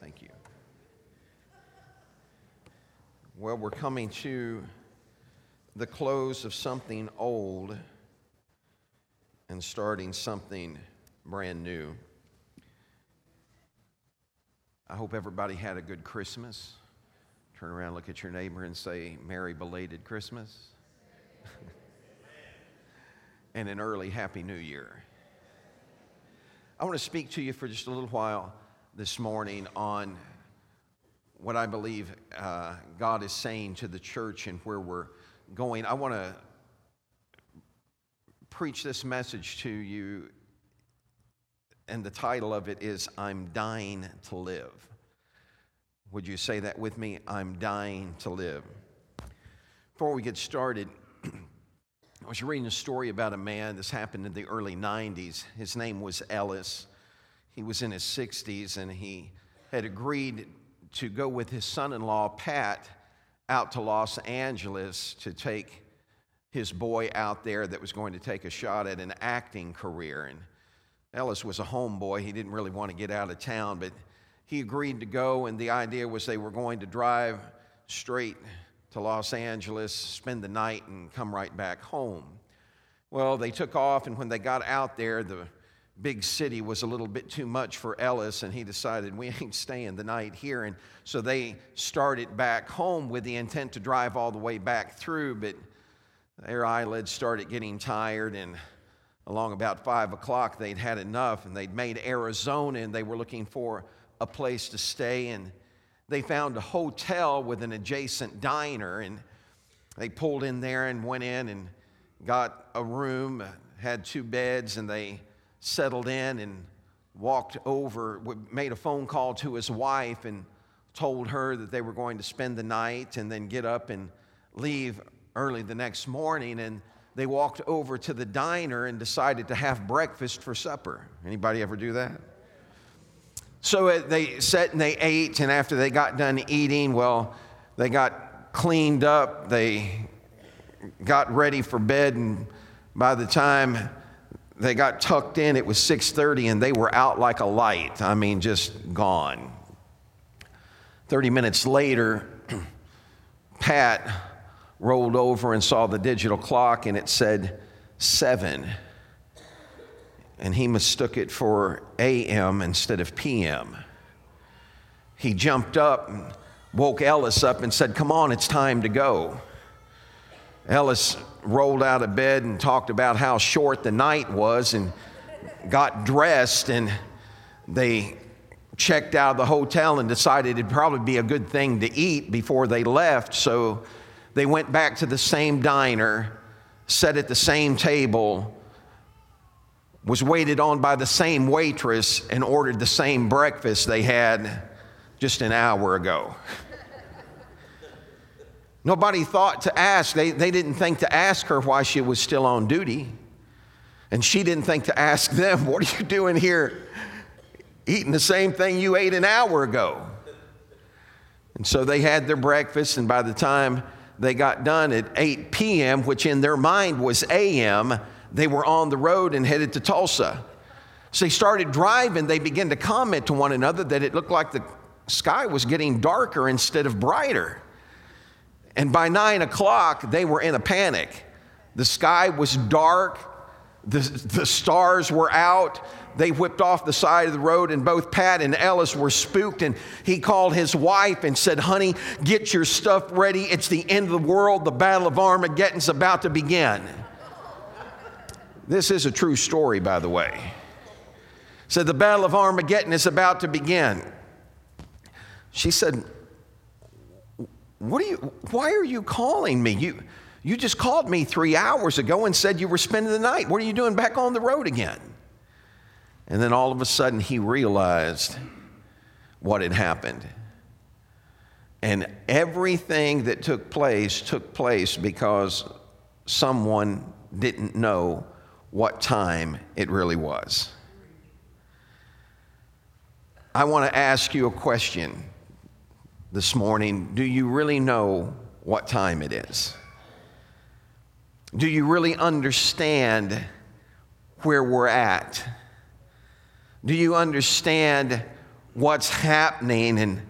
Thank you. Well, we're coming to the close of something old and starting something brand new. I hope everybody had a good Christmas. Turn around, look at your neighbor, and say, Merry belated Christmas. and an early Happy New Year. I want to speak to you for just a little while this morning on what I believe uh, God is saying to the church and where we're going. I want to preach this message to you, and the title of it is I'm Dying to Live. Would you say that with me? I'm dying to live. Before we get started, I was reading a story about a man. This happened in the early 90s. His name was Ellis. He was in his 60s and he had agreed to go with his son in law, Pat, out to Los Angeles to take his boy out there that was going to take a shot at an acting career. And Ellis was a homeboy. He didn't really want to get out of town, but he agreed to go. And the idea was they were going to drive straight to Los Angeles, spend the night, and come right back home. Well, they took off, and when they got out there, the big city was a little bit too much for Ellis, and he decided, we ain't staying the night here. And so they started back home with the intent to drive all the way back through, but their eyelids started getting tired, and along about five o'clock, they'd had enough, and they'd made Arizona, and they were looking for a place to stay. And they found a hotel with an adjacent diner, and they pulled in there and went in and got a room, had two beds, and they settled in and walked over, made a phone call to his wife and told her that they were going to spend the night and then get up and leave early the next morning. And they walked over to the diner and decided to have breakfast for supper. Anybody ever do that? So uh, they sat and they ate, and after they got done eating, well, they got cleaned up, they got ready for bed, and by the time they got tucked in. It was 6:30 and they were out like a light. I mean, just gone. 30 minutes later, Pat rolled over and saw the digital clock and it said 7. And he mistook it for AM instead of PM. He jumped up and woke Ellis up and said, Come on, it's time to go. Ellis rolled out of bed and talked about how short the night was and got dressed and they checked out of the hotel and decided it'd probably be a good thing to eat before they left. So they went back to the same diner sat at the same table was waited on by the same waitress and ordered the same breakfast they had just an hour ago Nobody thought to ask, they, they didn't think to ask her why she was still on duty. And she didn't think to ask them, What are you doing here eating the same thing you ate an hour ago? And so they had their breakfast, and by the time they got done at 8 p.m., which in their mind was a.m., they were on the road and headed to Tulsa. So they started driving. They began to comment to one another that it looked like the sky was getting darker instead of brighter. And by nine o'clock, they were in a panic. The sky was dark, the, the stars were out. They whipped off the side of the road, and both Pat and Ellis were spooked. And he called his wife and said, Honey, get your stuff ready. It's the end of the world. The Battle of Armageddon's about to begin. This is a true story, by the way. Said, The Battle of Armageddon is about to begin. She said, what are you, why are you calling me? You, you just called me three hours ago and said you were spending the night. What are you doing back on the road again? And then all of a sudden he realized what had happened. And everything that took place took place because someone didn't know what time it really was. I want to ask you a question this morning do you really know what time it is? Do you really understand where we're at? Do you understand what's happening and,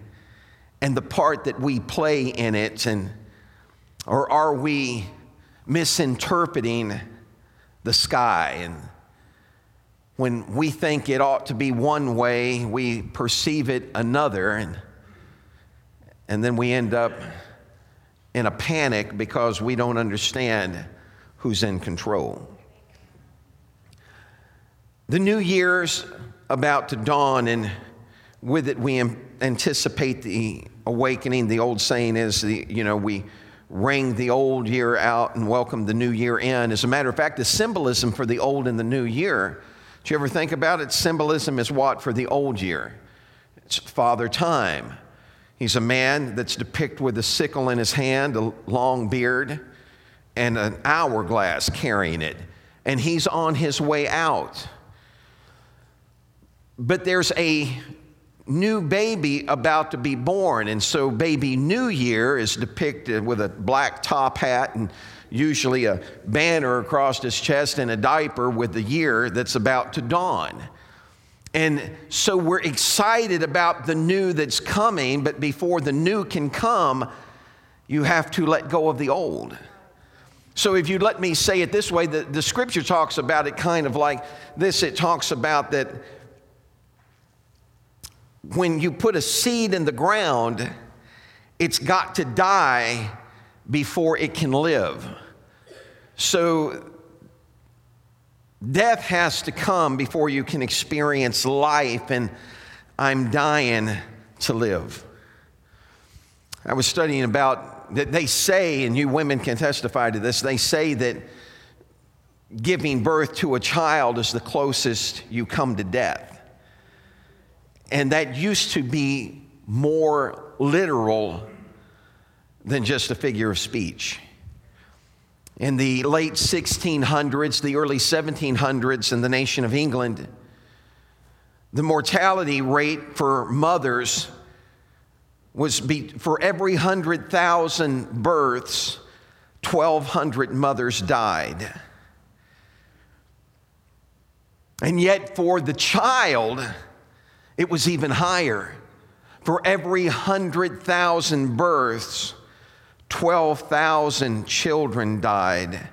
and the part that we play in it? And, or are we misinterpreting the sky? And when we think it ought to be one way, we perceive it another. And, and then we end up in a panic because we don't understand who's in control. The new year's about to dawn, and with it, we anticipate the awakening. The old saying is, the, you know, we ring the old year out and welcome the new year in. As a matter of fact, the symbolism for the old and the new year, do you ever think about it? Symbolism is what for the old year? It's Father Time. He's a man that's depicted with a sickle in his hand, a long beard, and an hourglass carrying it. And he's on his way out. But there's a new baby about to be born. And so, baby New Year is depicted with a black top hat and usually a banner across his chest and a diaper with the year that's about to dawn. And so we're excited about the new that's coming, but before the new can come, you have to let go of the old. So, if you let me say it this way, the, the scripture talks about it kind of like this it talks about that when you put a seed in the ground, it's got to die before it can live. So death has to come before you can experience life, and I'm dying to live. I was studying about that they say, and you women can testify to this, they say that giving birth to a child is the closest you come to death. And that used to be more literal than just a figure of speech. In the late 1600s, the early 1700s, in the nation of England, the mortality rate for mothers was be, for every 100,000 births, 1,200 mothers died. And yet, for the child, it was even higher. For every 100,000 births, 12,000 children died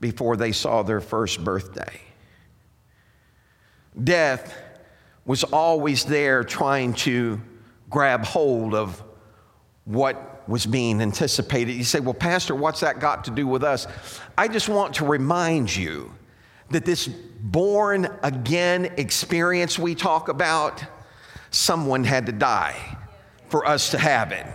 before they saw their first birthday. Death was always there trying to grab hold of what was being anticipated. You say, Well, Pastor, what's that got to do with us? I just want to remind you that this born again experience we talk about someone had to die for us to have it.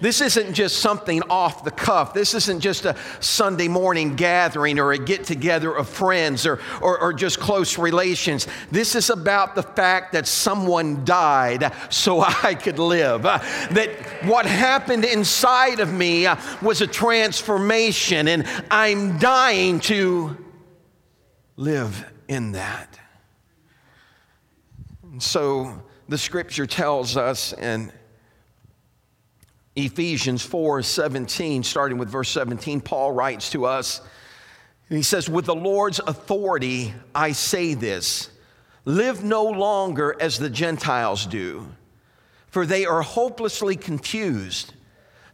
This isn't just something off the cuff. This isn't just a Sunday morning gathering or a get together of friends or, or, or, just close relations. This is about the fact that someone died so I could live. Uh, that what happened inside of me uh, was a transformation, and I'm dying to live in that. And so, the scripture tells us in Ephesians 4 17, starting with verse 17, Paul writes to us, and he says, With the Lord's authority, I say this live no longer as the Gentiles do, for they are hopelessly confused.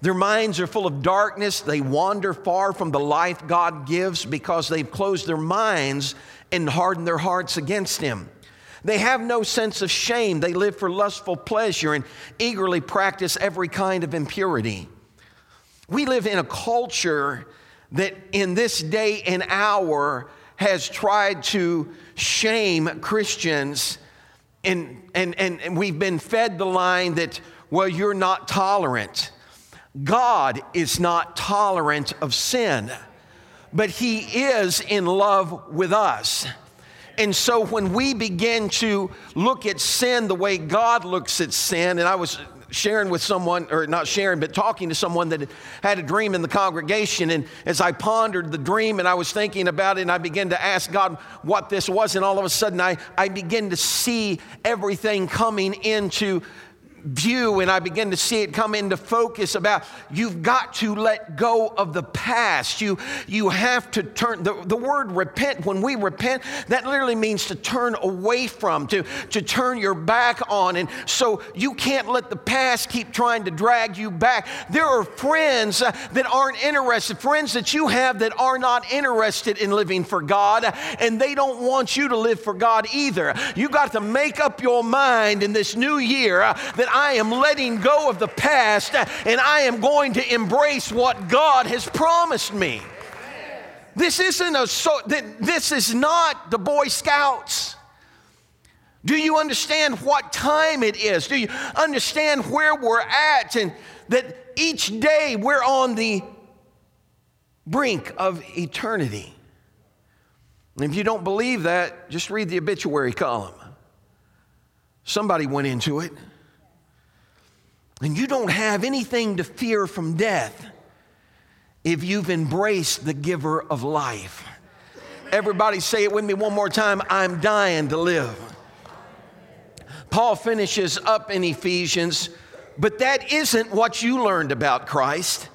Their minds are full of darkness. They wander far from the life God gives because they've closed their minds and hardened their hearts against Him. They have no sense of shame. They live for lustful pleasure and eagerly practice every kind of impurity. We live in a culture that in this day and hour has tried to shame Christians, and, and, and, and we've been fed the line that, well, you're not tolerant. God is not tolerant of sin, but He is in love with us. And so when we begin to look at sin the way God looks at sin, and I was sharing with someone, or not sharing, but talking to someone that had a dream in the congregation. And as I pondered the dream and I was thinking about it, and I began to ask God what this was, and all of a sudden I, I began to see everything coming into view and I begin to see it come into focus about you've got to let go of the past. You, you have to turn, the, the word repent, when we repent, that literally means to turn away from, to, to turn your back on. And so you can't let the past keep trying to drag you back. There are friends that aren't interested, friends that you have that are not interested in living for God, and they don't want you to live for God either. You got to make up your mind in this new year that I am letting go of the past and I am going to embrace what God has promised me. This isn't a so this is not the Boy Scouts. Do you understand what time it is? Do you understand where we're at and that each day we're on the brink of eternity? And if you don't believe that, just read the obituary column. Somebody went into it. And you don't have anything to fear from death if you've embraced the giver of life. Everybody say it with me one more time I'm dying to live. Paul finishes up in Ephesians, but that isn't what you learned about Christ.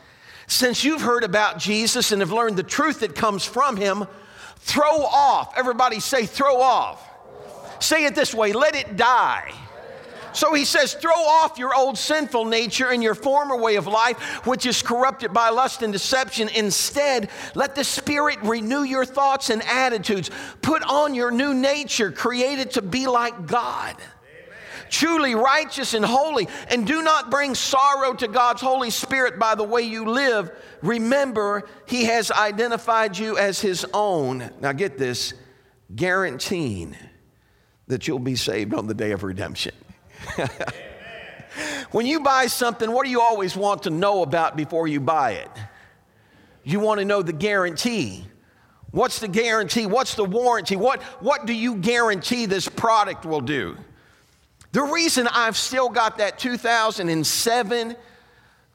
Since you've heard about Jesus and have learned the truth that comes from him, throw off. Everybody say, throw off. Say it this way let it die. So he says, throw off your old sinful nature and your former way of life, which is corrupted by lust and deception. Instead, let the Spirit renew your thoughts and attitudes. Put on your new nature, created to be like God. Truly righteous and holy, and do not bring sorrow to God's Holy Spirit by the way you live. Remember, He has identified you as His own. Now, get this guaranteeing that you'll be saved on the day of redemption. when you buy something, what do you always want to know about before you buy it? You want to know the guarantee. What's the guarantee? What's the warranty? What, what do you guarantee this product will do? The reason I've still got that 2007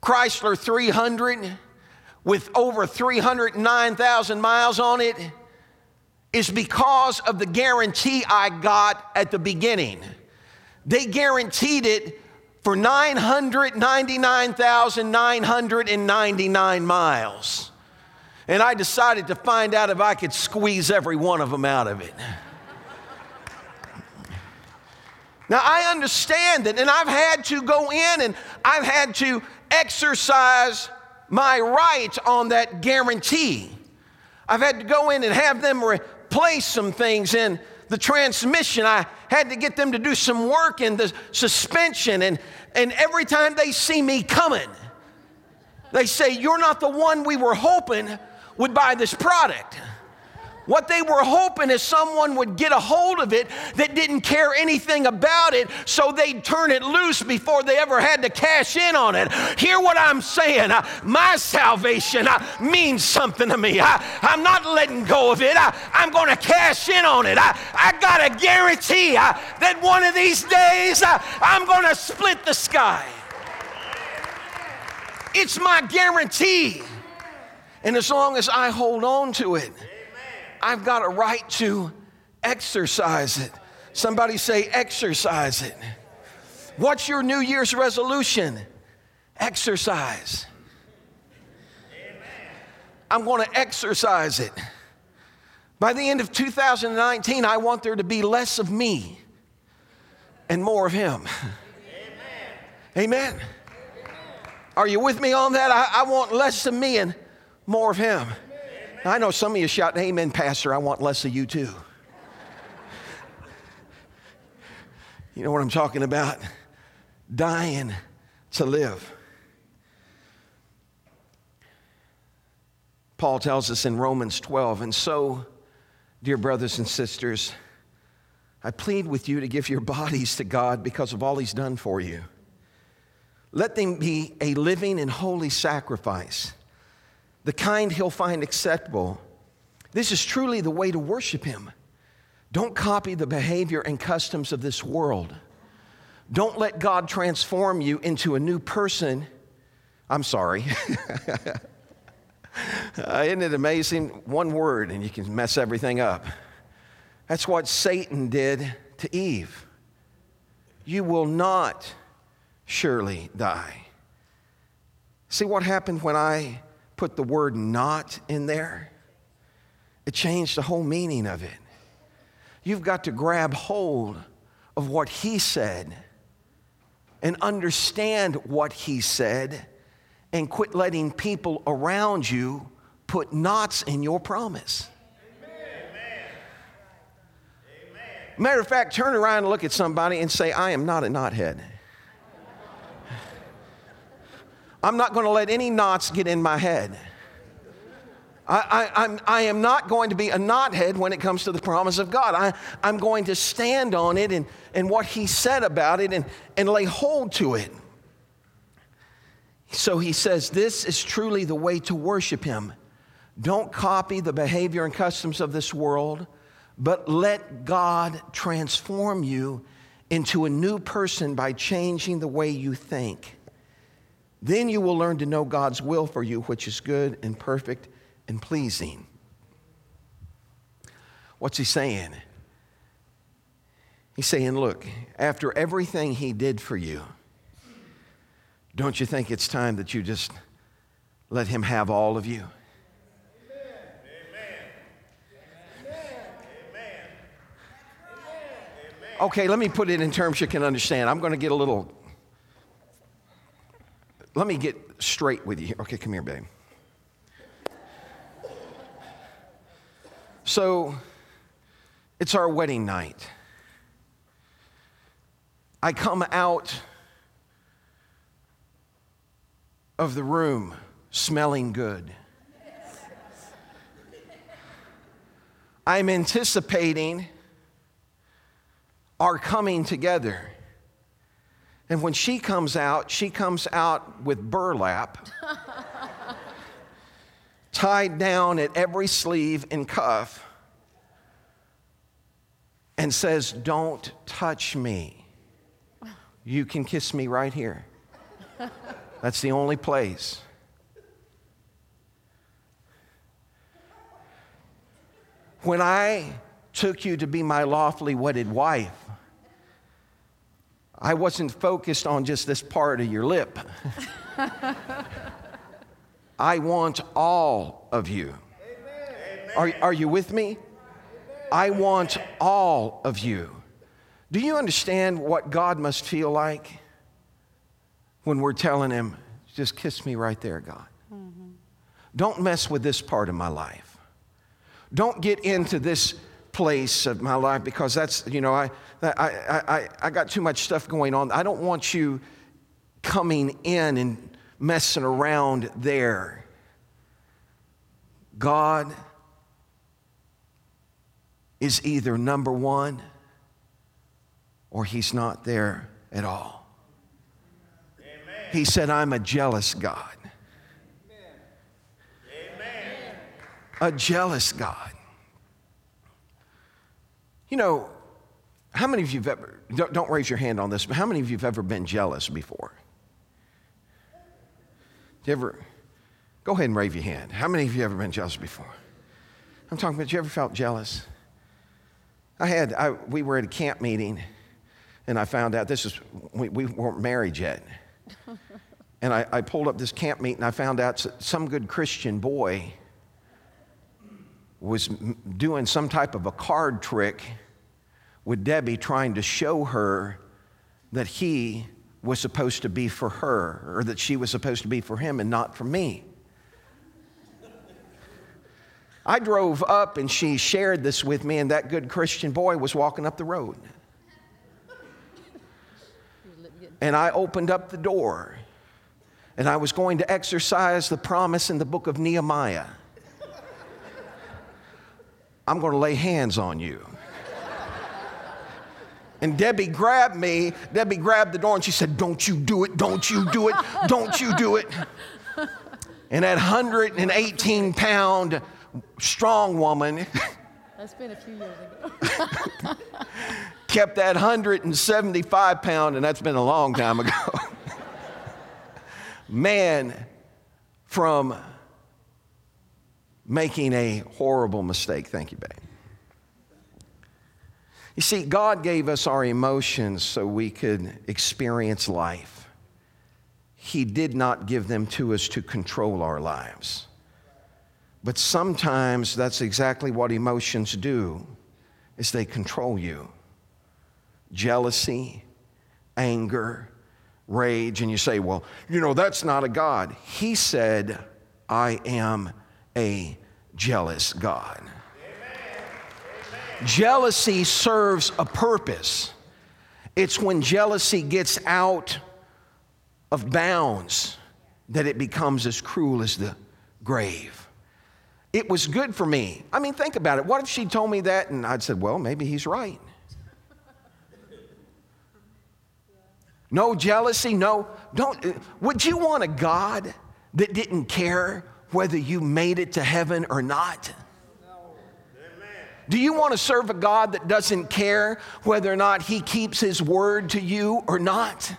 Chrysler 300 with over 309,000 miles on it is because of the guarantee I got at the beginning. They guaranteed it for 999,999 miles. And I decided to find out if I could squeeze every one of them out of it. Now, I understand that, and I've had to go in and I've had to exercise my right on that guarantee. I've had to go in and have them replace some things in the transmission. I had to get them to do some work in the suspension. And, and every time they see me coming, they say, You're not the one we were hoping would buy this product. What they were hoping is someone would get a hold of it that didn't care anything about it so they'd turn it loose before they ever had to cash in on it. Hear what I'm saying. Uh, my salvation uh, means something to me. I, am not letting go of it. I, am going to cash in on it. I, got a guarantee uh, that one of these days uh, I'm going to split the sky. It's my guarantee. And as long as I hold on to it, I've got a right to exercise it. Somebody say, exercise it. What's your New Year's resolution? Exercise. I'm going to exercise it. By the end of 2019, I want there to be less of me and more of Him. Amen. Amen. Are you with me on that? I, I want less of me and more of Him. I know some of you shouting, Amen, Pastor, I want less of you too. you know what I'm talking about? Dying to live. Paul tells us in Romans 12, and so, dear brothers and sisters, I plead with you to give your bodies to God because of all He's done for you. Let them be a living and holy sacrifice the kind he'll find acceptable. This is truly the way to worship him. Don't copy the behavior and customs of this world. Don't let God transform you into a new person. I'm sorry. uh, isn't it amazing? One word and you can mess everything up. That's what Satan did to Eve. You will not surely die. See what happened when I put the word not in there? It changed the whole meaning of it. You've got to grab hold of what he said and understand what he said and quit letting people around you put knots in your promise. Matter of fact, turn around and look at somebody and say, I am not a knothead. I'm not going to let any knots get in my head. I, I, I'm, I am not going to be a knothead when it comes to the promise of God. I, I'm going to stand on it and, and what He said about it and, and lay hold to it. So He says, This is truly the way to worship Him. Don't copy the behavior and customs of this world, but let God transform you into a new person by changing the way you think. Then you will learn to know God's will for you, which is good and perfect and pleasing. What's he saying? He's saying, Look, after everything he did for you, don't you think it's time that you just let him have all of you? Okay, let me put it in terms you can understand. I'm going to get a little. Let me get straight with you. Okay, come here, babe. So it's our wedding night. I come out of the room smelling good. I'm anticipating our coming together. And when she comes out, she comes out with burlap tied down at every sleeve and cuff and says, Don't touch me. You can kiss me right here. That's the only place. When I took you to be my lawfully wedded wife, I wasn't focused on just this part of your lip. I want all of you. Are, are you with me? I want all of you. Do you understand what God must feel like when we're telling Him, just kiss me right there, God? Mm-hmm. Don't mess with this part of my life. Don't get into this place of my life because that's, you know, I, I, I, I got too much stuff going on. I don't want you coming in and messing around there. God is either number one or he's not there at all. Amen. He said, I'm a jealous God. Amen. A jealous God. You know, how many of you have ever, don't, don't raise your hand on this, but how many of you have ever been jealous before? Do you ever, go ahead and raise your hand. How many of you have ever been jealous before? I'm talking about, you ever felt jealous? I had, I, we were at a camp meeting, and I found out this is, we, we weren't married yet. and I, I pulled up this camp meeting, and I found out some good Christian boy was doing some type of a card trick with Debbie, trying to show her that he was supposed to be for her or that she was supposed to be for him and not for me. I drove up and she shared this with me, and that good Christian boy was walking up the road. And I opened up the door and I was going to exercise the promise in the book of Nehemiah. I'm going to lay hands on you. And Debbie grabbed me. Debbie grabbed the door and she said, Don't you do it, don't you do it, don't you do it. And that 118 pound strong woman. That's been a few years ago. kept that 175 pound, and that's been a long time ago. Man, from making a horrible mistake. Thank you, babe. You see, God gave us our emotions so we could experience life. He did not give them to us to control our lives. But sometimes that's exactly what emotions do is they control you. Jealousy, anger, rage and you say, "Well, you know, that's not a God." He said, "I am a jealous God." Jealousy serves a purpose. It's when jealousy gets out of bounds that it becomes as cruel as the grave. It was good for me. I mean, think about it. What if she told me that and I'd said, well, maybe he's right? No jealousy, no, don't. Would you want a God that didn't care whether you made it to heaven or not? Do you want to serve a God that doesn't care whether or not he keeps his word to you or not?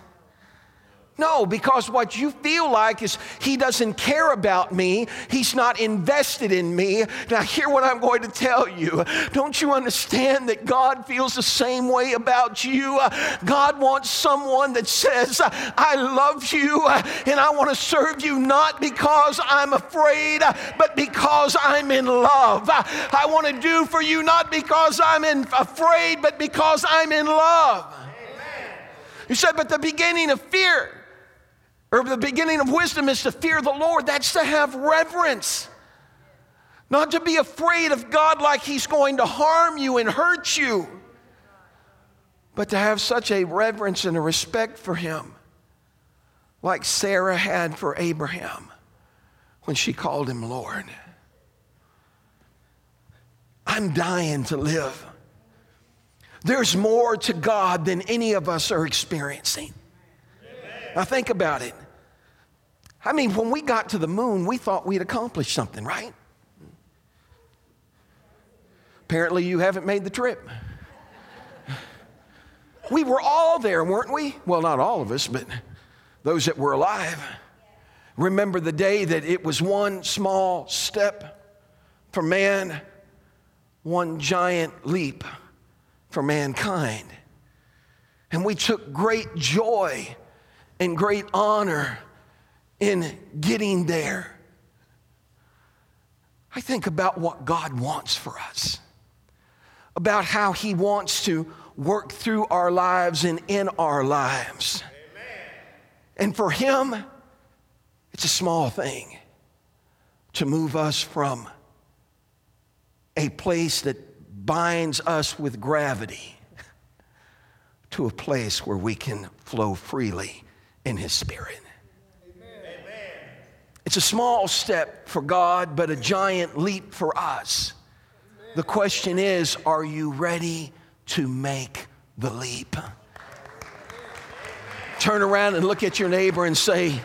No, because what you feel like is he doesn't care about me. He's not invested in me. Now, hear what I'm going to tell you. Don't you understand that God feels the same way about you? God wants someone that says, I love you and I want to serve you not because I'm afraid, but because I'm in love. I want to do for you not because I'm in, afraid, but because I'm in love. You said, but the beginning of fear or the beginning of wisdom is to fear the Lord. That's to have reverence. Not to be afraid of God like He's going to harm you and hurt you, but to have such a reverence and a respect for Him, like Sarah had for Abraham when she called him Lord. I'm dying to live. There's more to God than any of us are experiencing. Now, think about it. I mean, when we got to the moon, we thought we'd accomplished something, right? Apparently, you haven't made the trip. We were all there, weren't we? Well, not all of us, but those that were alive. Remember the day that it was one small step for man, one giant leap for mankind. And we took great joy and great honor in getting there. I think about what God wants for us, about how He wants to work through our lives and in our lives. Amen. And for Him, it's a small thing to move us from a place that binds us with gravity to a place where we can flow freely in His Spirit. It's a small step for God, but a giant leap for us. The question is are you ready to make the leap? Turn around and look at your neighbor and say,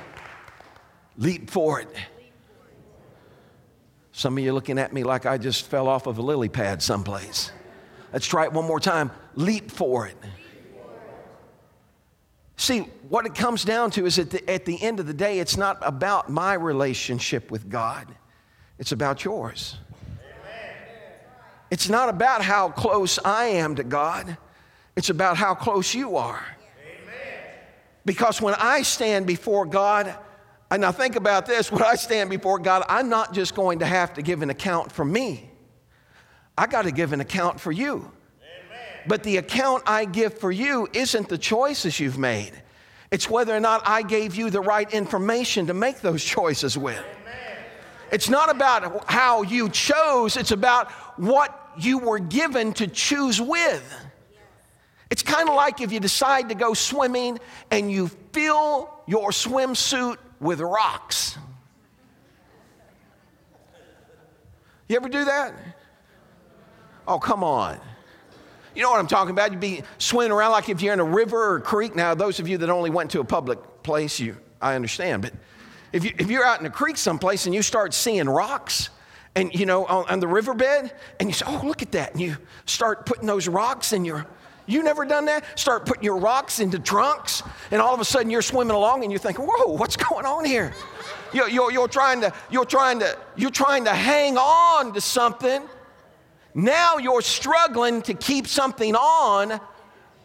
Leap for it. Some of you are looking at me like I just fell off of a lily pad someplace. Let's try it one more time. Leap for it. See, what it comes down to is at the, at the end of the day, it's not about my relationship with God, it's about yours. Amen. It's not about how close I am to God, it's about how close you are. Amen. Because when I stand before God, and now think about this when I stand before God, I'm not just going to have to give an account for me, I got to give an account for you. But the account I give for you isn't the choices you've made. It's whether or not I gave you the right information to make those choices with. It's not about how you chose, it's about what you were given to choose with. It's kind of like if you decide to go swimming and you fill your swimsuit with rocks. You ever do that? Oh, come on. You know what I'm talking about? You'd be swimming around like if you're in a river or a creek. Now, those of you that only went to a public place, you, I understand. But if, you, if you're out in a creek someplace and you start seeing rocks, and you know, on, on the riverbed, and you say, oh, look at that. And you start putting those rocks in your, you never done that? Start putting your rocks into trunks, and all of a sudden you're swimming along and you think, whoa, what's going on here? You're, you're, you're, trying to, you're, trying to, you're trying to hang on to something now you're struggling to keep something on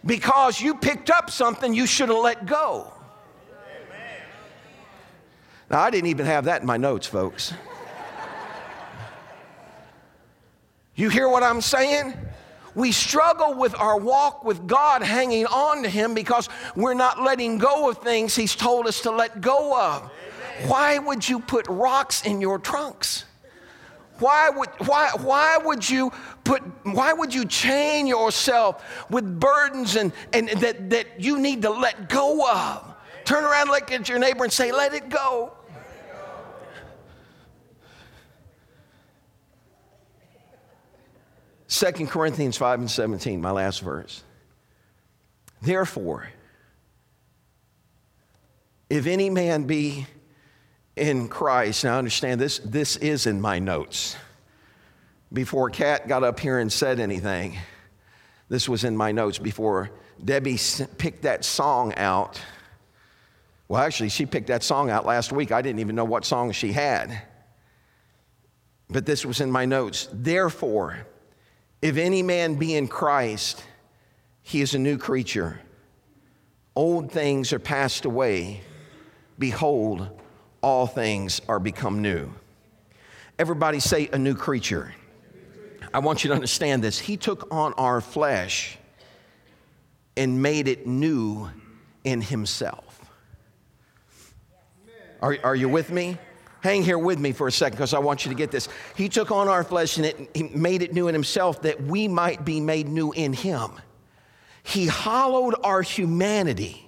because you picked up something you should have let go. Now, I didn't even have that in my notes, folks. You hear what I'm saying? We struggle with our walk with God hanging on to Him because we're not letting go of things He's told us to let go of. Why would you put rocks in your trunks? Why would, why, why would you put, why would you chain yourself with burdens and, and that, that you need to let go of? Turn around, look at your neighbor and say, let it go. Second Corinthians 5 and 17, my last verse. Therefore, if any man be in Christ. Now, understand this, this is in my notes. Before Kat got up here and said anything, this was in my notes. Before Debbie picked that song out, well, actually, she picked that song out last week. I didn't even know what song she had. But this was in my notes. Therefore, if any man be in Christ, he is a new creature. Old things are passed away. Behold, all things are become new. Everybody say a new creature. I want you to understand this. He took on our flesh and made it new in himself. Are, are you with me? Hang here with me for a second because I want you to get this. He took on our flesh and it, he made it new in himself that we might be made new in him. He hollowed our humanity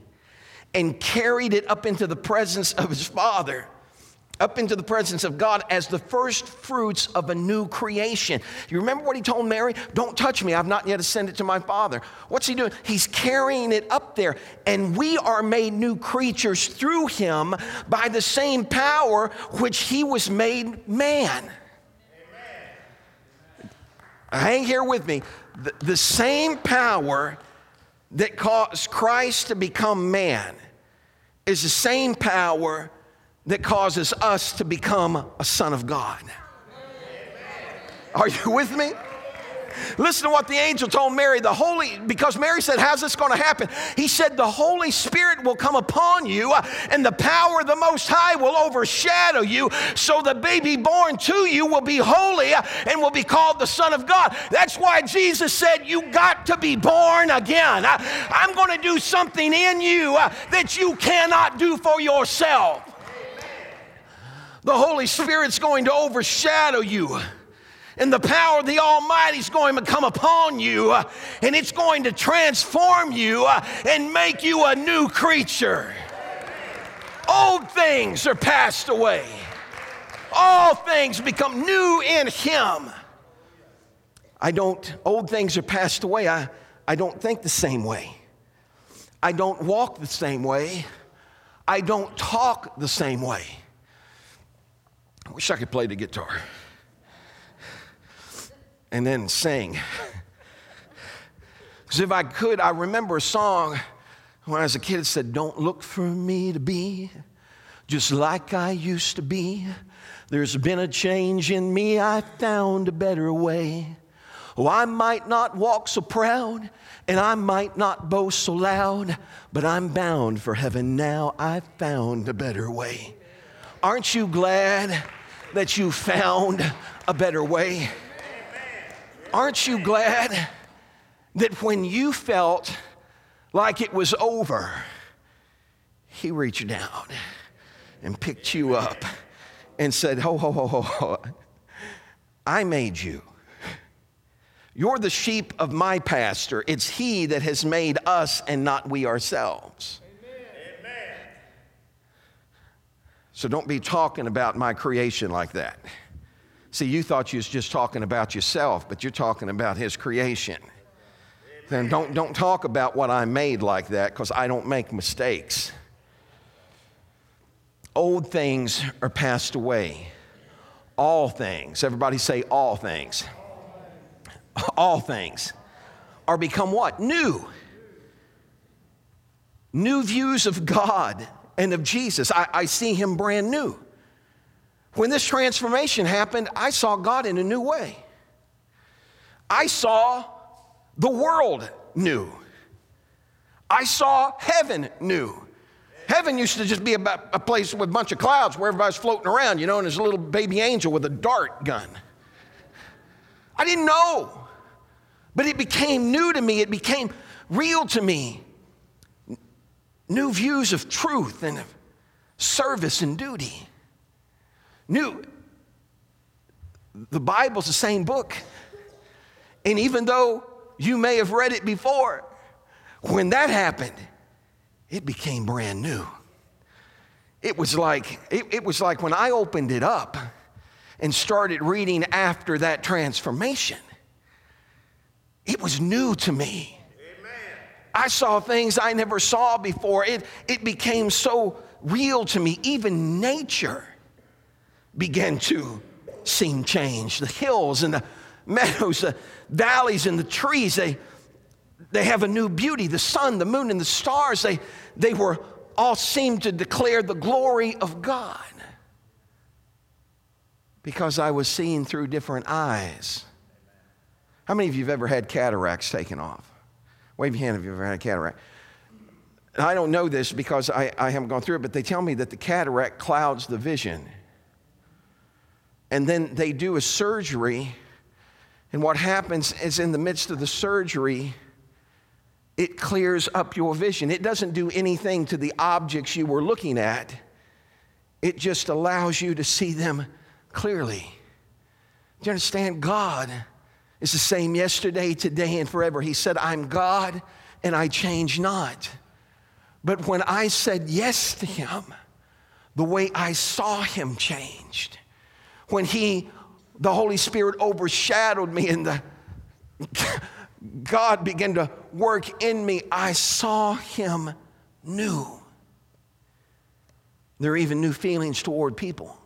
and carried it up into the presence of his Father, up into the presence of God as the first fruits of a new creation. You remember what he told Mary? Don't touch me, I've not yet ascended to my Father. What's he doing? He's carrying it up there, and we are made new creatures through him by the same power which he was made man. Hang here with me. The, the same power that caused Christ to become man is the same power that causes us to become a son of God. Are you with me? Listen to what the angel told Mary. The Holy, because Mary said, How's this going to happen? He said, The Holy Spirit will come upon you, uh, and the power of the Most High will overshadow you. So the baby born to you will be holy uh, and will be called the Son of God. That's why Jesus said, You got to be born again. Uh, I'm going to do something in you that you cannot do for yourself. The Holy Spirit's going to overshadow you and the power of the Almighty is going to come upon you, uh, and it's going to transform you uh, and make you a new creature. Old things are passed away, all things become new in Him. I don't, old things are passed away. I, I don't think the same way. I don't walk the same way. I don't talk the same way. I wish I could play the guitar and then sing. Because if I could, I remember a song when I was a kid that said, Don't look for me to be just like I used to be. There's been a change in me, I found a better way. Oh, I might not walk so proud, and I might not boast so loud, but I'm bound for heaven now. I found a better way. Aren't you glad that you found a better way? Aren't you glad that when you felt like it was over, He reached down and picked you up and said, Ho, ho, ho, ho, ho. I made you. You're the sheep of my pastor. It's He that has made us and not we ourselves. Amen. So don't be talking about my creation like that. See, you thought you was just talking about yourself, but you're talking about his creation. Then don't, don't talk about what I made like that because I don't make mistakes. Old things are passed away. All things, everybody say all things. All things are become what? New. New views of God and of Jesus. I, I see him brand new. When this transformation happened, I saw God in a new way. I saw the world new. I saw heaven new. Heaven used to just be about a place with a bunch of clouds where everybody's floating around, you know, and there's a little baby angel with a dart gun. I didn't know. But it became new to me, it became real to me. New views of truth and of service and duty. New, the Bible's the same book. And even though you may have read it before, when that happened, it became brand new. It was like, it, it was like when I opened it up and started reading after that transformation, it was new to me. I saw things I never saw before. It, it became so real to me. Even nature began to seem changed. The hills and the meadows, the valleys and the trees, they, they have a new beauty. The sun, the moon, and the stars, they, they were all seemed to declare the glory of God because I was seeing through different eyes. How many of you have ever had cataracts taken off? Wave your hand if you've ever had a cataract. I don't know this because I, I haven't gone through it, but they tell me that the cataract clouds the vision. And then they do a surgery, and what happens is in the midst of the surgery, it clears up your vision. It doesn't do anything to the objects you were looking at, it just allows you to see them clearly. Do you understand? God is the same yesterday, today, and forever. He said, I'm God and I change not. But when I said yes to Him, the way I saw Him changed. When He, the Holy Spirit, overshadowed me and the God began to work in me, I saw Him new. There are even new feelings toward people.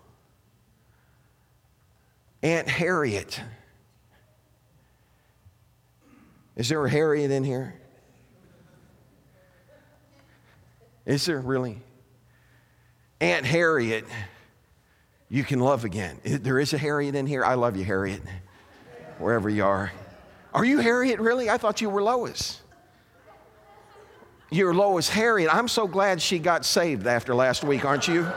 Aunt Harriet. Is there a Harriet in here? Is there really? Aunt Harriet, you can love again. There is a Harriet in here. I love you, Harriet, wherever you are. Are you Harriet, really? I thought you were Lois. You're Lois Harriet. I'm so glad she got saved after last week, aren't you?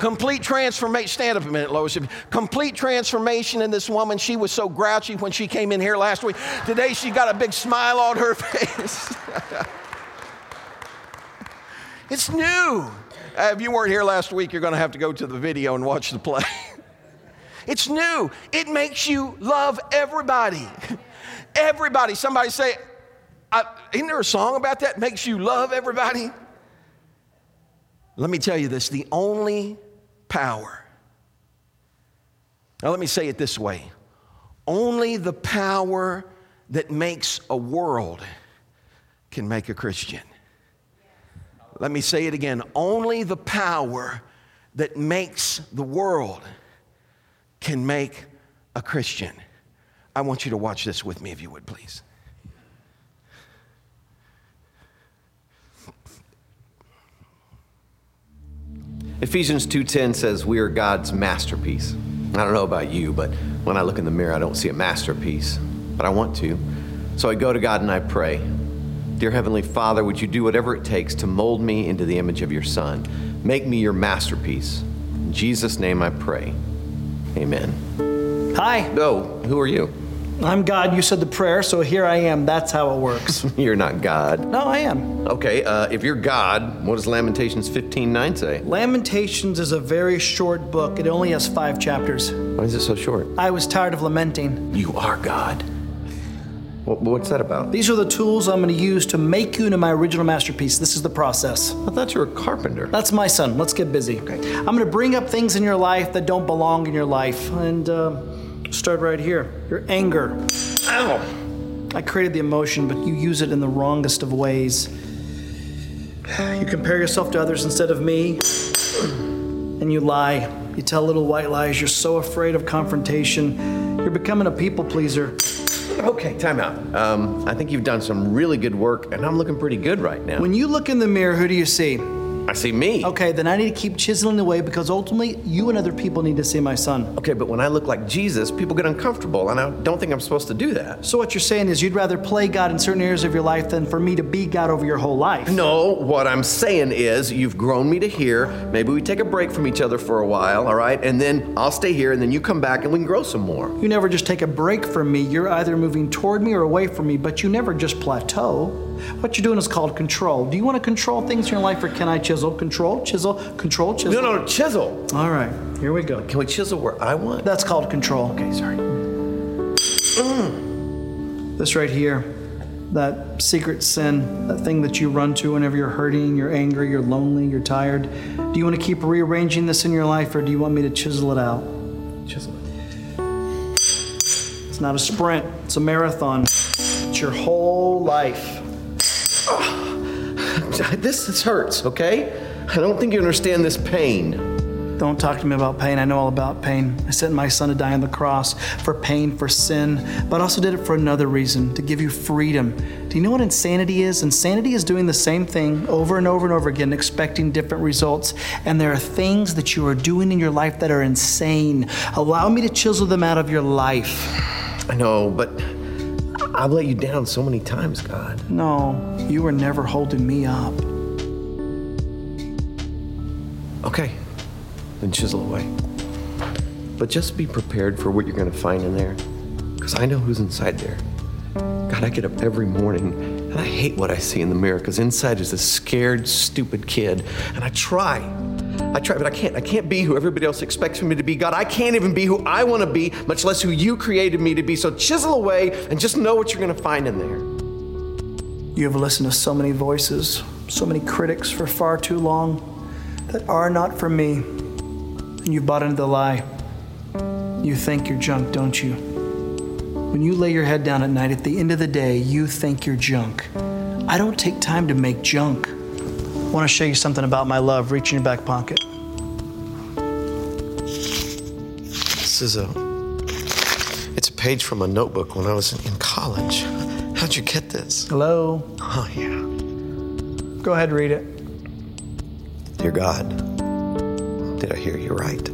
Complete transformation. Stand up a minute, Lois. Complete transformation in this woman. She was so grouchy when she came in here last week. Today she got a big smile on her face. it's new. Uh, if you weren't here last week, you're going to have to go to the video and watch the play. it's new. It makes you love everybody. everybody. Somebody say, isn't there a song about that? Makes you love everybody? Let me tell you this the only power. Now, let me say it this way only the power that makes a world can make a Christian. Let me say it again only the power that makes the world can make a Christian. I want you to watch this with me, if you would, please. Ephesians 2:10 says we are God's masterpiece. I don't know about you, but when I look in the mirror, I don't see a masterpiece, but I want to. So I go to God and I pray. Dear heavenly Father, would you do whatever it takes to mold me into the image of your son? Make me your masterpiece. In Jesus name I pray. Amen. Hi. Oh, who are you? I'm God. You said the prayer, so here I am. That's how it works. You're not God. no, I am. Okay, uh, if you're God, what does Lamentations 15:9 say? Lamentations is a very short book. It only has five chapters. Why is it so short? I was tired of lamenting. You are God. What, what's that about? These are the tools I'm going to use to make you into my original masterpiece. This is the process. I thought you were a carpenter. That's my son. Let's get busy. Okay. I'm going to bring up things in your life that don't belong in your life. And, uh, Start right here. Your anger. Ow! I created the emotion, but you use it in the wrongest of ways. You compare yourself to others instead of me, and you lie. You tell little white lies. You're so afraid of confrontation. You're becoming a people pleaser. Okay, time out. Um, I think you've done some really good work, and I'm looking pretty good right now. When you look in the mirror, who do you see? I see me. Okay, then I need to keep chiseling away because ultimately you and other people need to see my son. Okay, but when I look like Jesus, people get uncomfortable, and I don't think I'm supposed to do that. So what you're saying is you'd rather play God in certain areas of your life than for me to be God over your whole life. No, what I'm saying is you've grown me to here. Maybe we take a break from each other for a while, all right? And then I'll stay here, and then you come back and we can grow some more. You never just take a break from me. You're either moving toward me or away from me, but you never just plateau. What you're doing is called control. Do you want to control things in your life or can I chisel? Control, chisel, control, chisel. No, no, chisel. All right, here we go. Can we chisel where I want? That's called control. Okay, sorry. Mm. This right here, that secret sin, that thing that you run to whenever you're hurting, you're angry, you're lonely, you're tired. Do you want to keep rearranging this in your life or do you want me to chisel it out? Chisel it. It's not a sprint, it's a marathon. It's your whole life. This, this hurts, okay? I don't think you understand this pain. Don't talk to me about pain. I know all about pain. I sent my son to die on the cross for pain, for sin, but also did it for another reason to give you freedom. Do you know what insanity is? Insanity is doing the same thing over and over and over again, expecting different results. And there are things that you are doing in your life that are insane. Allow me to chisel them out of your life. I know, but I've let you down so many times, God. No, you were never holding me up. Okay, then chisel away. But just be prepared for what you're going to find in there, because I know who's inside there. God, I get up every morning and I hate what I see in the mirror, because inside is this scared, stupid kid, and I try. I try, but I can't. I can't be who everybody else expects me to be. God, I can't even be who I want to be, much less who you created me to be. So chisel away and just know what you're going to find in there. You have listened to so many voices, so many critics for far too long that are not for me. And you've bought into the lie. You think you're junk, don't you? When you lay your head down at night, at the end of the day, you think you're junk. I don't take time to make junk. I want to show you something about my love. Reach in your back pocket. This is a. It's a page from a notebook when I was in college. How'd you get this? Hello? Oh, yeah. Go ahead, read it. Dear God, did I hear you right?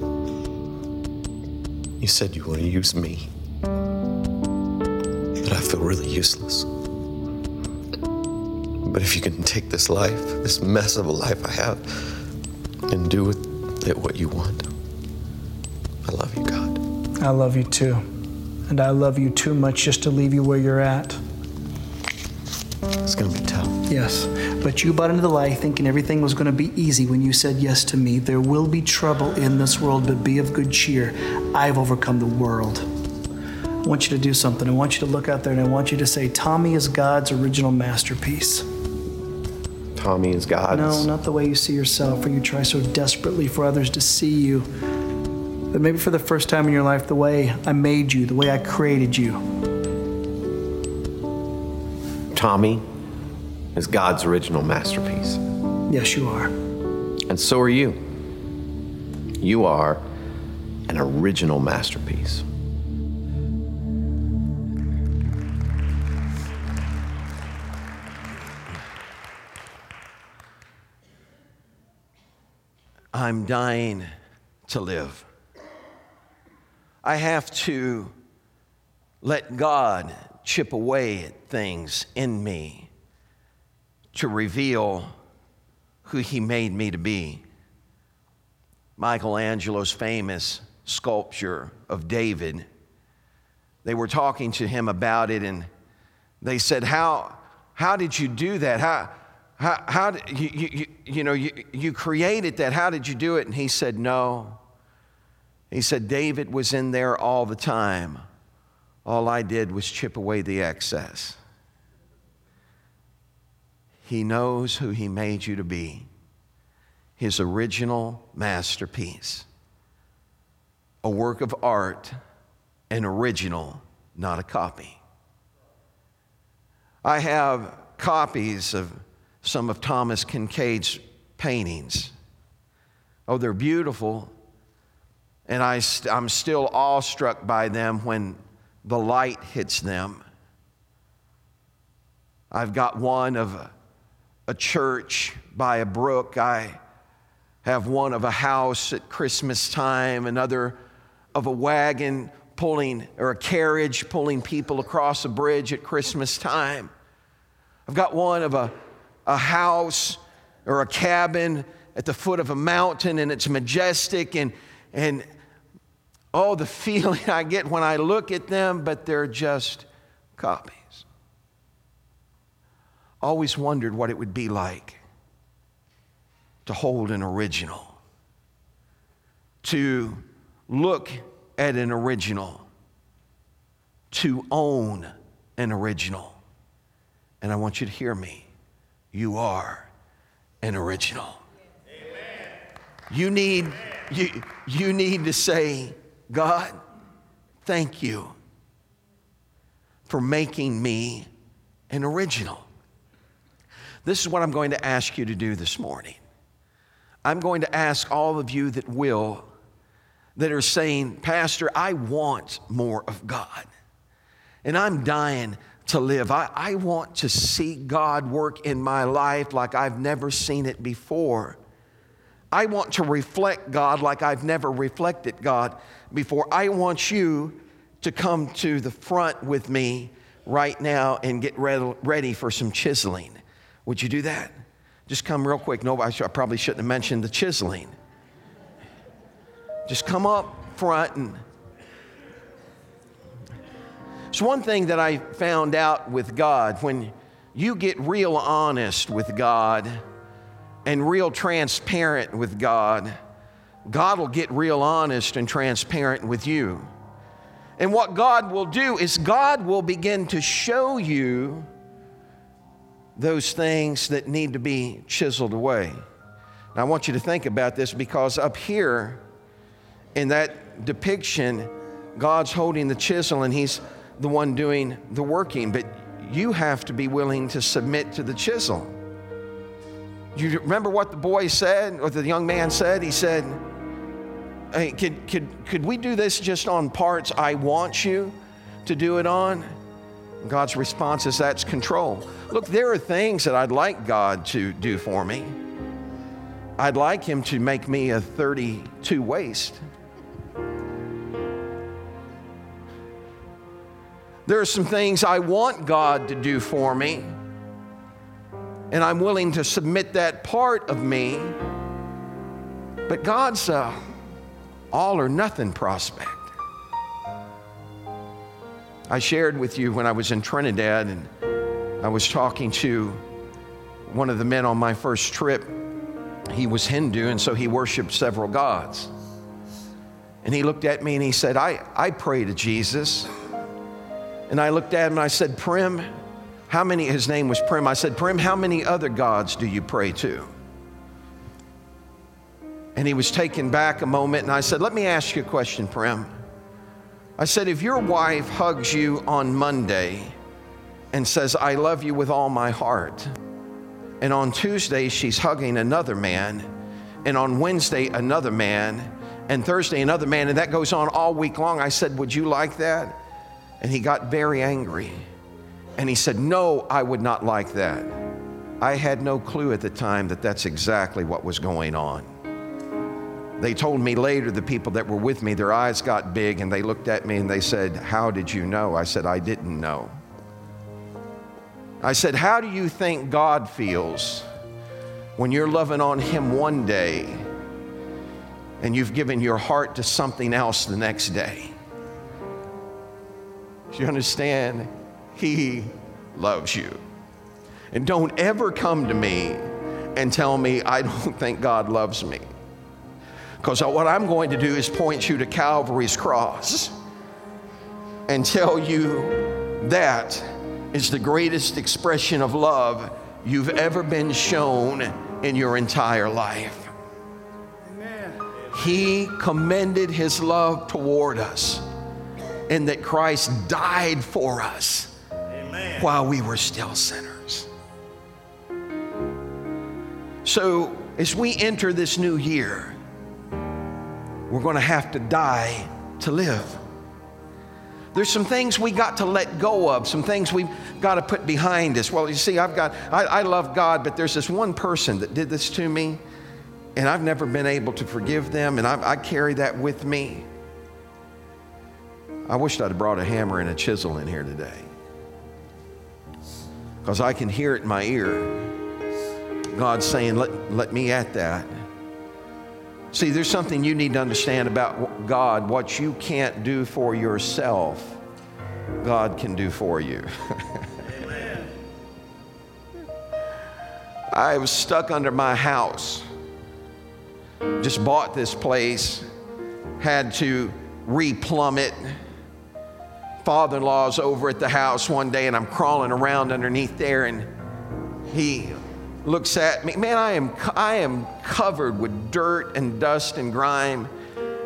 You said you want to use me, but I feel really useless. But if you can take this life, this mess of a life I have, and do with it what you want, I love you, God. I love you too. And I love you too much just to leave you where you're at. It's gonna be tough. Yes, but you bought into the lie thinking everything was going to be easy when you said yes to me. There will be trouble in this world, but be of good cheer. I've overcome the world. I want you to do something. I want you to look out there and I want you to say, Tommy is God's original masterpiece. Tommy is God's. No, not the way you see yourself, or you try so desperately for others to see you. But maybe for the first time in your life, the way I made you, the way I created you. Tommy is God's original masterpiece. Yes, you are. And so are you. You are an original masterpiece. I'm dying to live. I have to let God chip away at things in me to reveal who He made me to be. Michelangelo's famous sculpture of David, they were talking to him about it and they said, How, how did you do that? How, how, how you, you, you know, you, you created that. How did you do it? And he said, No. He said, David was in there all the time. All I did was chip away the excess. He knows who He made you to be, His original masterpiece, a work of art, an original, not a copy. I have copies of some of Thomas Kinkade's paintings. Oh, they're beautiful. And I, I'm still awestruck by them when the light hits them. I've got one of a, a church by a brook. I, have one of a house at Christmas time, another of a wagon pulling, or a carriage pulling people across a bridge at Christmas time. I've got one of a, a house or a cabin at the foot of a mountain and it's majestic and, and oh, the feeling I get when I look at them, but they're just copies. Always wondered what it would be like to hold an original, to look at an original, to own an original. And I want you to hear me. You are an original. Amen. You need, you, you need to say, God, thank you for making me an original. This is what I'm going to ask you to do this morning. I'm going to ask all of you that will, that are saying, Pastor, I want more of God. And I'm dying to live. I, I want to see God work in my life like I've never seen it before. I want to reflect God like I've never reflected God before. I want you to come to the front with me right now and get ready for some chiseling. Would you do that? Just come real quick. No, I, probably shouldn't have mentioned the chiseling. Just come up front and. It's one thing that I found out with God when you get real honest with God and real transparent with God, God will get real honest and transparent with you. And what God will do is God will begin to show you those things that need to be chiseled away. Now, I want you to think about this because up here in that depiction, God's holding the chisel and He's the one doing the working, but you have to be willing to submit to the chisel. You remember what the boy said, or the young man said? He said, could, could, could we do this just on parts I want you to do it on? God's response is that's control. Look, there are things that I'd like God to do for me. I'd like Him to make me a 32 waist. There are some things I want God to do for me, and I'm willing to submit that part of me. But God's a all or nothing prospect. I shared with you when I was in Trinidad and I was talking to one of the men on my first trip. He was Hindu, and so he worshiped several gods. And he looked at me and he said, I, I pray to Jesus. And I looked at him and I said, Prim, how many, his name was Prim. I said, Prim, how many other gods do you pray to? And he was taken back a moment and I said, Let me ask you a question, Prim. I said, if your wife hugs you on Monday and says, I love you with all my heart, and on Tuesday she's hugging another man, and on Wednesday another man, and Thursday another man, and that goes on all week long, I said, Would you like that? And he got very angry. And he said, No, I would not like that. I had no clue at the time that that's exactly what was going on. They told me later, the people that were with me, their eyes got big and they looked at me and they said, How did you know? I said, I didn't know. I said, How do you think God feels when you're loving on Him one day and you've given your heart to something else the next day? Do you understand? He loves you. And don't ever come to me and tell me I don't think God loves me. Because what I'm going to do is point you to Calvary's cross and tell you that is the greatest expression of love you've ever been shown in your entire life. He commended his love toward us and that Christ died for us Amen. while we were still sinners. So, as we enter this new year, we're going to have to die to live. There's some things we got to let go of, some things we've got to put behind us. Well, you see, I've got, I, I love God, but there's this one person that did this to me, and I've never been able to forgive them, and I, I carry that with me. I wished I'd brought a hammer and a chisel in here today because I can hear it in my ear. God saying, let, let me at that. See, there's something you need to understand about God. What you can't do for yourself, God can do for you. I was stuck under my house. Just bought this place, had to replumb it. Father in law's over at the house one day, and I'm crawling around underneath there, and he looks at me. Man, I am, I am covered with dirt and dust and grime.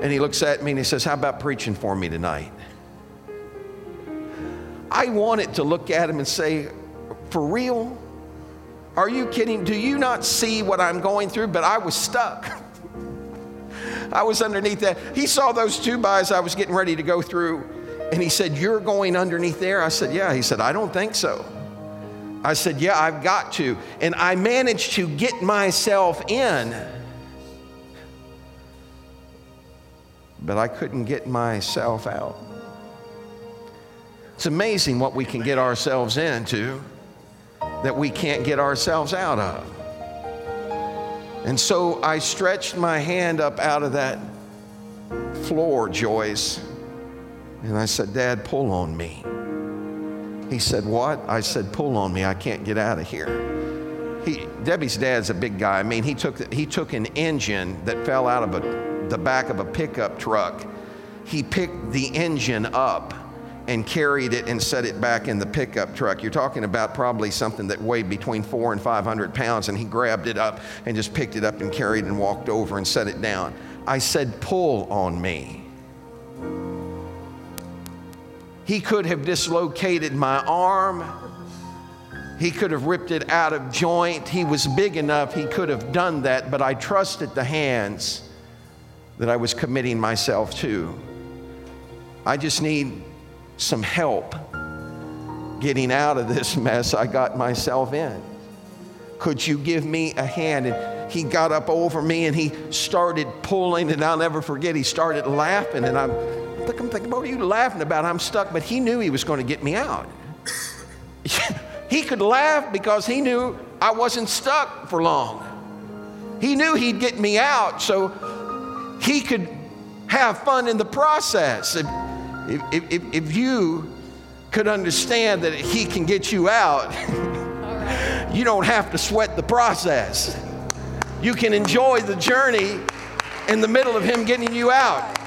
And he looks at me and he says, How about preaching for me tonight? I wanted to look at him and say, For real? Are you kidding? Do you not see what I'm going through? But I was stuck. I was underneath that. He saw those two bys I was getting ready to go through, and he said, You're going underneath there? I said, Yeah. He said, I don't think so. I said, Yeah, I've got to. And I managed to get myself in, but I couldn't get myself out. It's amazing what we can get ourselves into that we can't get ourselves out of. And so I stretched my hand up out of that floor, Joyce, and I said, Dad, pull on me. He said, What? I said, Pull on me. I can't get out of here. He, Debbie's dad's a big guy. I mean, he took, he took an engine that fell out of a, the back of a pickup truck. He picked the engine up and carried it and set it back in the pickup truck. You're talking about probably something that weighed between four and 500 pounds, and he grabbed it up and just picked it up and carried it and walked over and set it down. I said, Pull on me. He could have dislocated my arm. He could have ripped it out of joint. He was big enough, he could have done that, but I trusted the hands that I was committing myself to. I just need some help getting out of this mess I got myself in. Could you give me a hand? And he got up over me and he started pulling, and I'll never forget, he started laughing, and I'm I'm thinking, what are you laughing about? I'm stuck, but he knew he was going to get me out. he could laugh because he knew I wasn't stuck for long. He knew he'd get me out, so he could have fun in the process. If, if, if, if you could understand that he can get you out, you don't have to sweat the process. You can enjoy the journey in the middle of him getting you out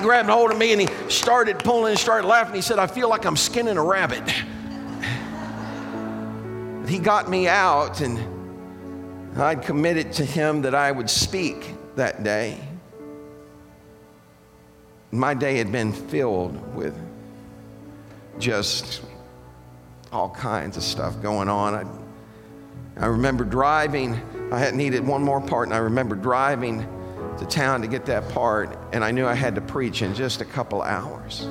grabbed hold of me and he started pulling and started laughing. He said, I feel like I'm skinning a rabbit. He got me out and I'd committed to him that I would speak that day. My day had been filled with just all kinds of stuff going on. I, I remember driving, I had needed one more part, and I remember driving to town to get that part, and I knew I had to preach in just a couple hours.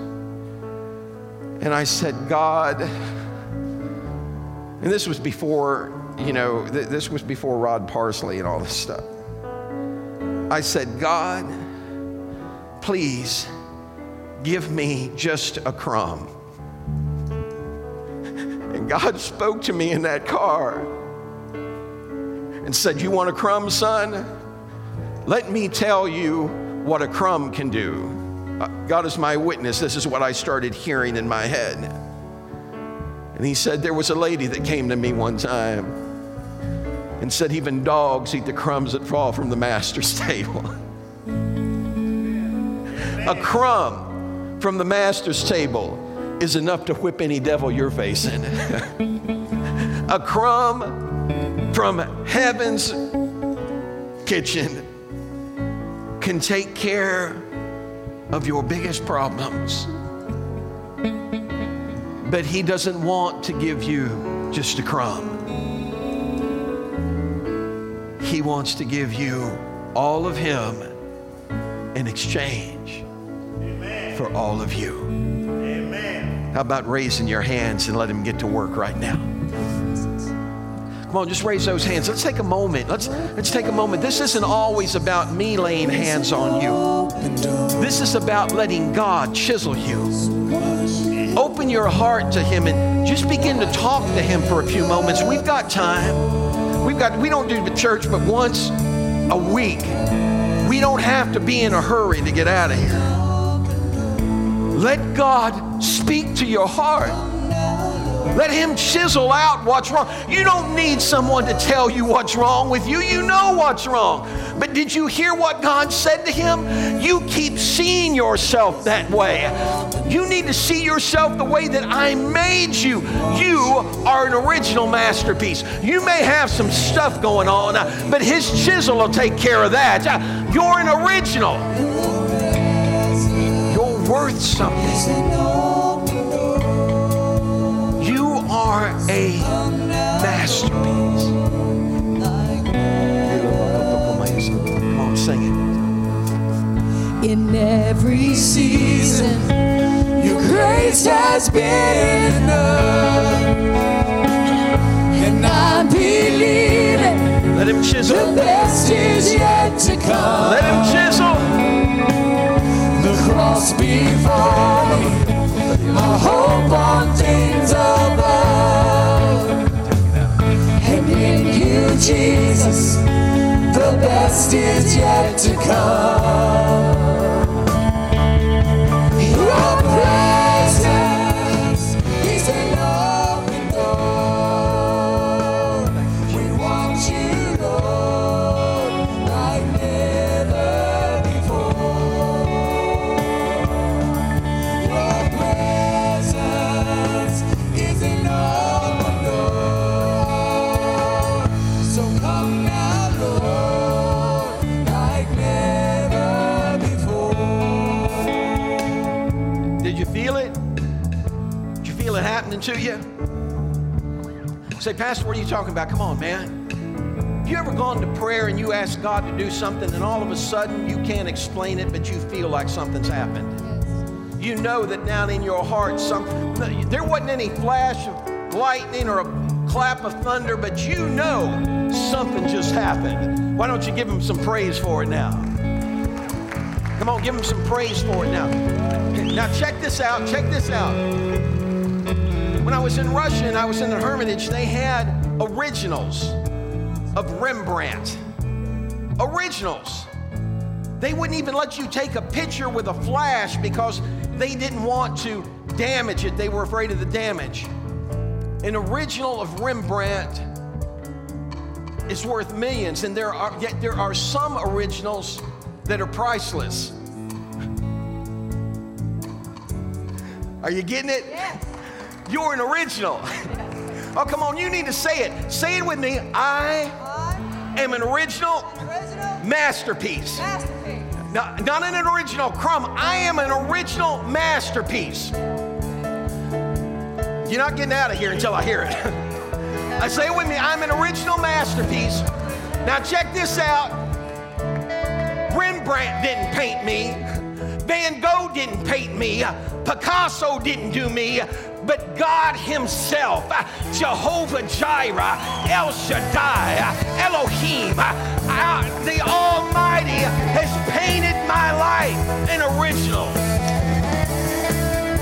And I said, God, and this was before, you know, th- this was before Rod Parsley and all this stuff. I said, God, please give me just a crumb. And God spoke to me in that car and said, You want a crumb, son? Let me tell you what a crumb can do. Uh, God is my witness. This is what I started hearing in my head. And he said, There was a lady that came to me one time and said, Even dogs eat the crumbs that fall from the master's table. a crumb from the master's table is enough to whip any devil you're facing. a crumb from heaven's kitchen can take care of your biggest problems. But He doesn't want to give you just a crumb. He wants to give you all of Him in exchange Amen. for all of you. Amen. How about raising your hands and let Him get to work right now? Come on, just raise those hands. Let's take a moment. Let's let's take a moment. This isn't always about me laying hands on you. This is about letting God chisel you. Open your heart to him and just begin to talk to him for a few moments. We've got time. We've got we don't do the church but once a week. We don't have to be in a hurry to get out of here. Let God speak to your heart. Let Him chisel out what's wrong. You don't need someone to tell you what's wrong with you. You know what's wrong. But did you hear what God said to him? You keep seeing yourself that way. You need to see yourself the way that I made you. You are an original masterpiece. You may have some stuff going on, but His chisel will take care of that. You're an original. You're worth something. Are a masterpiece. Come on, sing it. In every season, your grace has been enough. And I'm believing Let him chisel. the best is yet to come. Let him chisel. The cross before me hope on things above. And in you, Jesus, the best is yet to come. To you? Say, Pastor, what are you talking about? Come on, man. You ever gone to prayer and you ask God to do something and all of a sudden you can't explain it, but you feel like something's happened? You know that down in your heart, some, there wasn't any flash of lightning or a clap of thunder, but you know something just happened. Why don't you give him some praise for it now? Come on, give him some praise for it now. Now, check this out. Check this out. When I was in Russia and I was in the Hermitage, they had originals of Rembrandt. Originals. They wouldn't even let you take a picture with a flash because they didn't want to damage it. They were afraid of the damage. An original of Rembrandt is worth millions, and there are yet there are some originals that are priceless. Are you getting it? Yes. You're an original. Oh, come on, you need to say it. Say it with me. I I, am an original original masterpiece. masterpiece. Not, not an original crumb. I am an original masterpiece. You're not getting out of here until I hear it. I say it with me. I'm an original masterpiece. Now check this out. Rembrandt didn't paint me. Van Gogh didn't paint me. Picasso didn't do me. But God Himself, Jehovah Jireh, El Shaddai, Elohim, the Almighty has painted my life an original.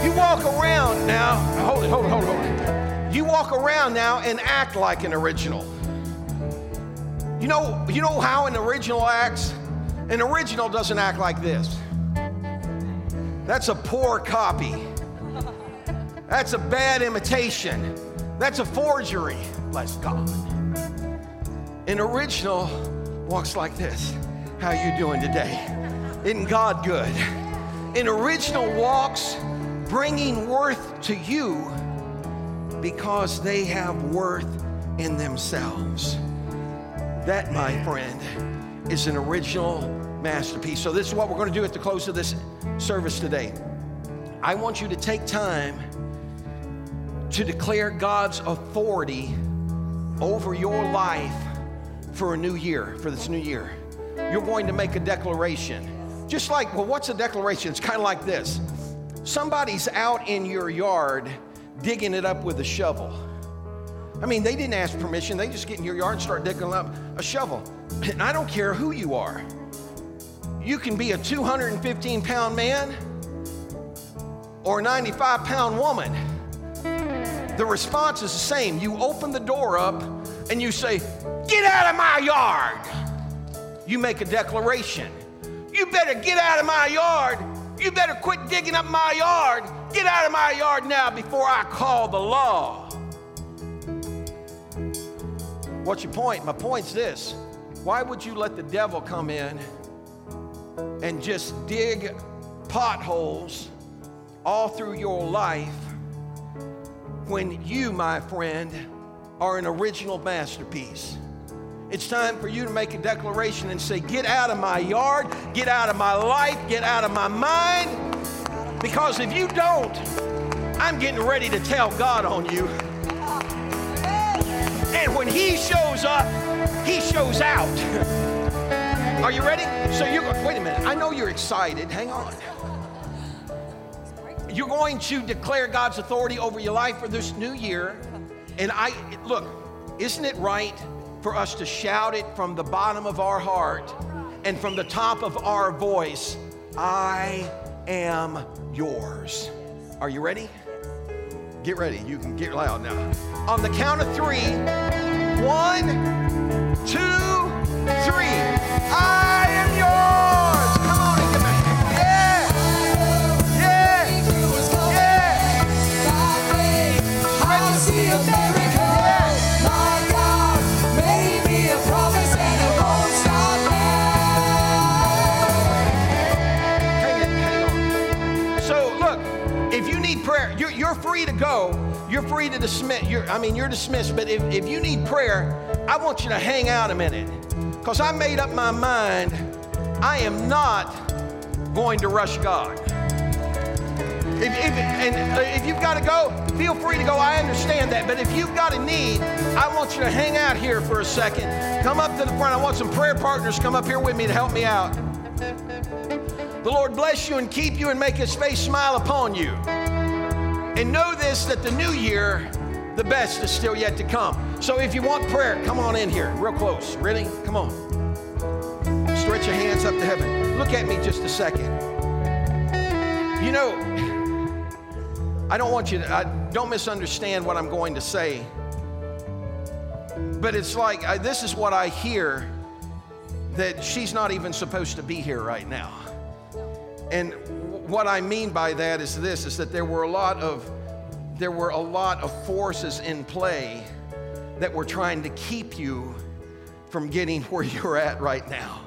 You walk around now, hold it, hold it, hold it, hold it. You walk around now and act like an original. You know, you know how an original acts? An original doesn't act like this. That's a poor copy. That's a bad imitation. That's a forgery. Bless God. An original walks like this. How you doing today? Isn't God good? An original walks bringing worth to you because they have worth in themselves. That, my friend, is an original masterpiece. So, this is what we're going to do at the close of this service today. I want you to take time to declare God's authority over your life for a new year, for this new year. You're going to make a declaration. Just like, well, what's a declaration? It's kind of like this somebody's out in your yard digging it up with a shovel. I mean, they didn't ask permission. They just get in your yard and start digging up a shovel. And I don't care who you are. You can be a 215 pound man or a 95 pound woman. The response is the same. You open the door up and you say, Get out of my yard. You make a declaration. You better get out of my yard. You better quit digging up my yard. Get out of my yard now before I call the law. What's your point? My point's this why would you let the devil come in and just dig potholes all through your life when you, my friend, are an original masterpiece? It's time for you to make a declaration and say, Get out of my yard, get out of my life, get out of my mind. Because if you don't, I'm getting ready to tell God on you. And when He shows up, He shows out. Are you ready? So you're, going, wait a minute. I know you're excited. Hang on. You're going to declare God's authority over your life for this new year. And I, look, isn't it right for us to shout it from the bottom of our heart and from the top of our voice? I am yours. Are you ready? Get ready. You can get loud now. On the count of three one, two, three. I am yours. Come on and give me. Yeah. Yeah. Yeah. I see a. My God made me a promise and it won't stop Hang it, hang on. So look, if you need prayer, you're, you're free to go. You're free to dismiss. You're, I mean, you're dismissed. But if, if you need prayer, I want you to hang out a minute, because I made up my mind. I am not going to rush God. If, if, and uh, if you've got to go, feel free to go. I understand that. But if you've got a need, I want you to hang out here for a second. Come up to the front. I want some prayer partners come up here with me to help me out. The Lord bless you and keep you and make his face smile upon you. And know this that the new year, the best is still yet to come. So if you want prayer, come on in here, real close. Ready? Come on. Stretch your hands up to heaven. Look at me just a second. You know, I don't want you to, I, don't misunderstand what I'm going to say. But it's like, I, this is what I hear that she's not even supposed to be here right now. And what I mean by that is this is that there were a lot of there were a lot of forces in play that were trying to keep you from getting where you're at right now.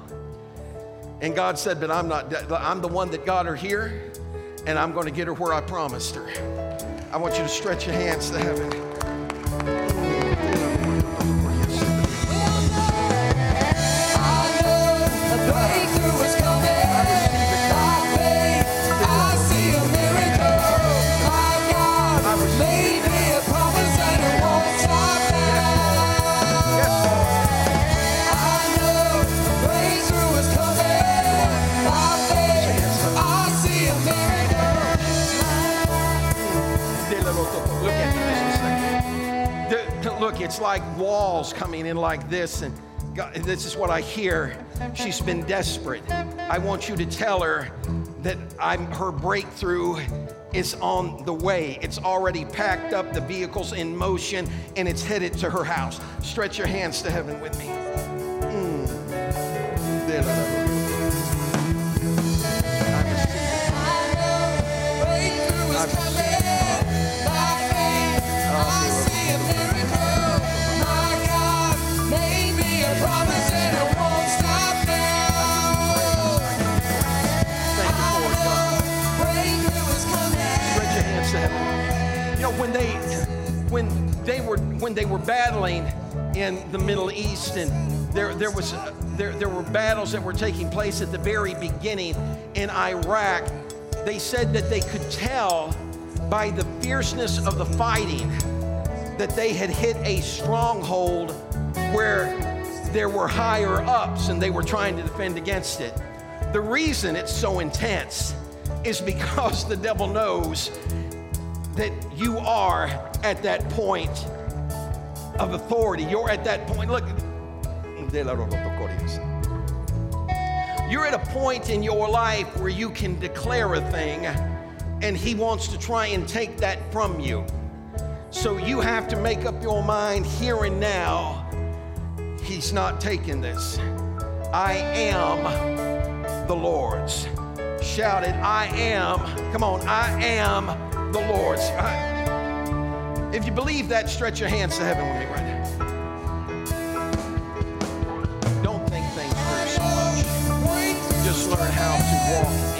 And God said, "But I'm not I'm the one that got her here and I'm going to get her where I promised her." I want you to stretch your hands to heaven. It's like walls coming in like this, and God, this is what I hear. She's been desperate. I want you to tell her that I'm her breakthrough is on the way. It's already packed up, the vehicle's in motion, and it's headed to her house. Stretch your hands to heaven with me. When they were when they were battling in the Middle East and there there was there there were battles that were taking place at the very beginning in Iraq, they said that they could tell by the fierceness of the fighting that they had hit a stronghold where there were higher ups and they were trying to defend against it. The reason it's so intense is because the devil knows that you are at that point of authority. You're at that point. Look, you're at a point in your life where you can declare a thing, and He wants to try and take that from you. So you have to make up your mind here and now. He's not taking this. I am the Lord's. Shouted, I am. Come on, I am the Lord's. I- if you believe that, stretch your hands to heaven with me right now. Don't think things through so much. Just learn how to walk.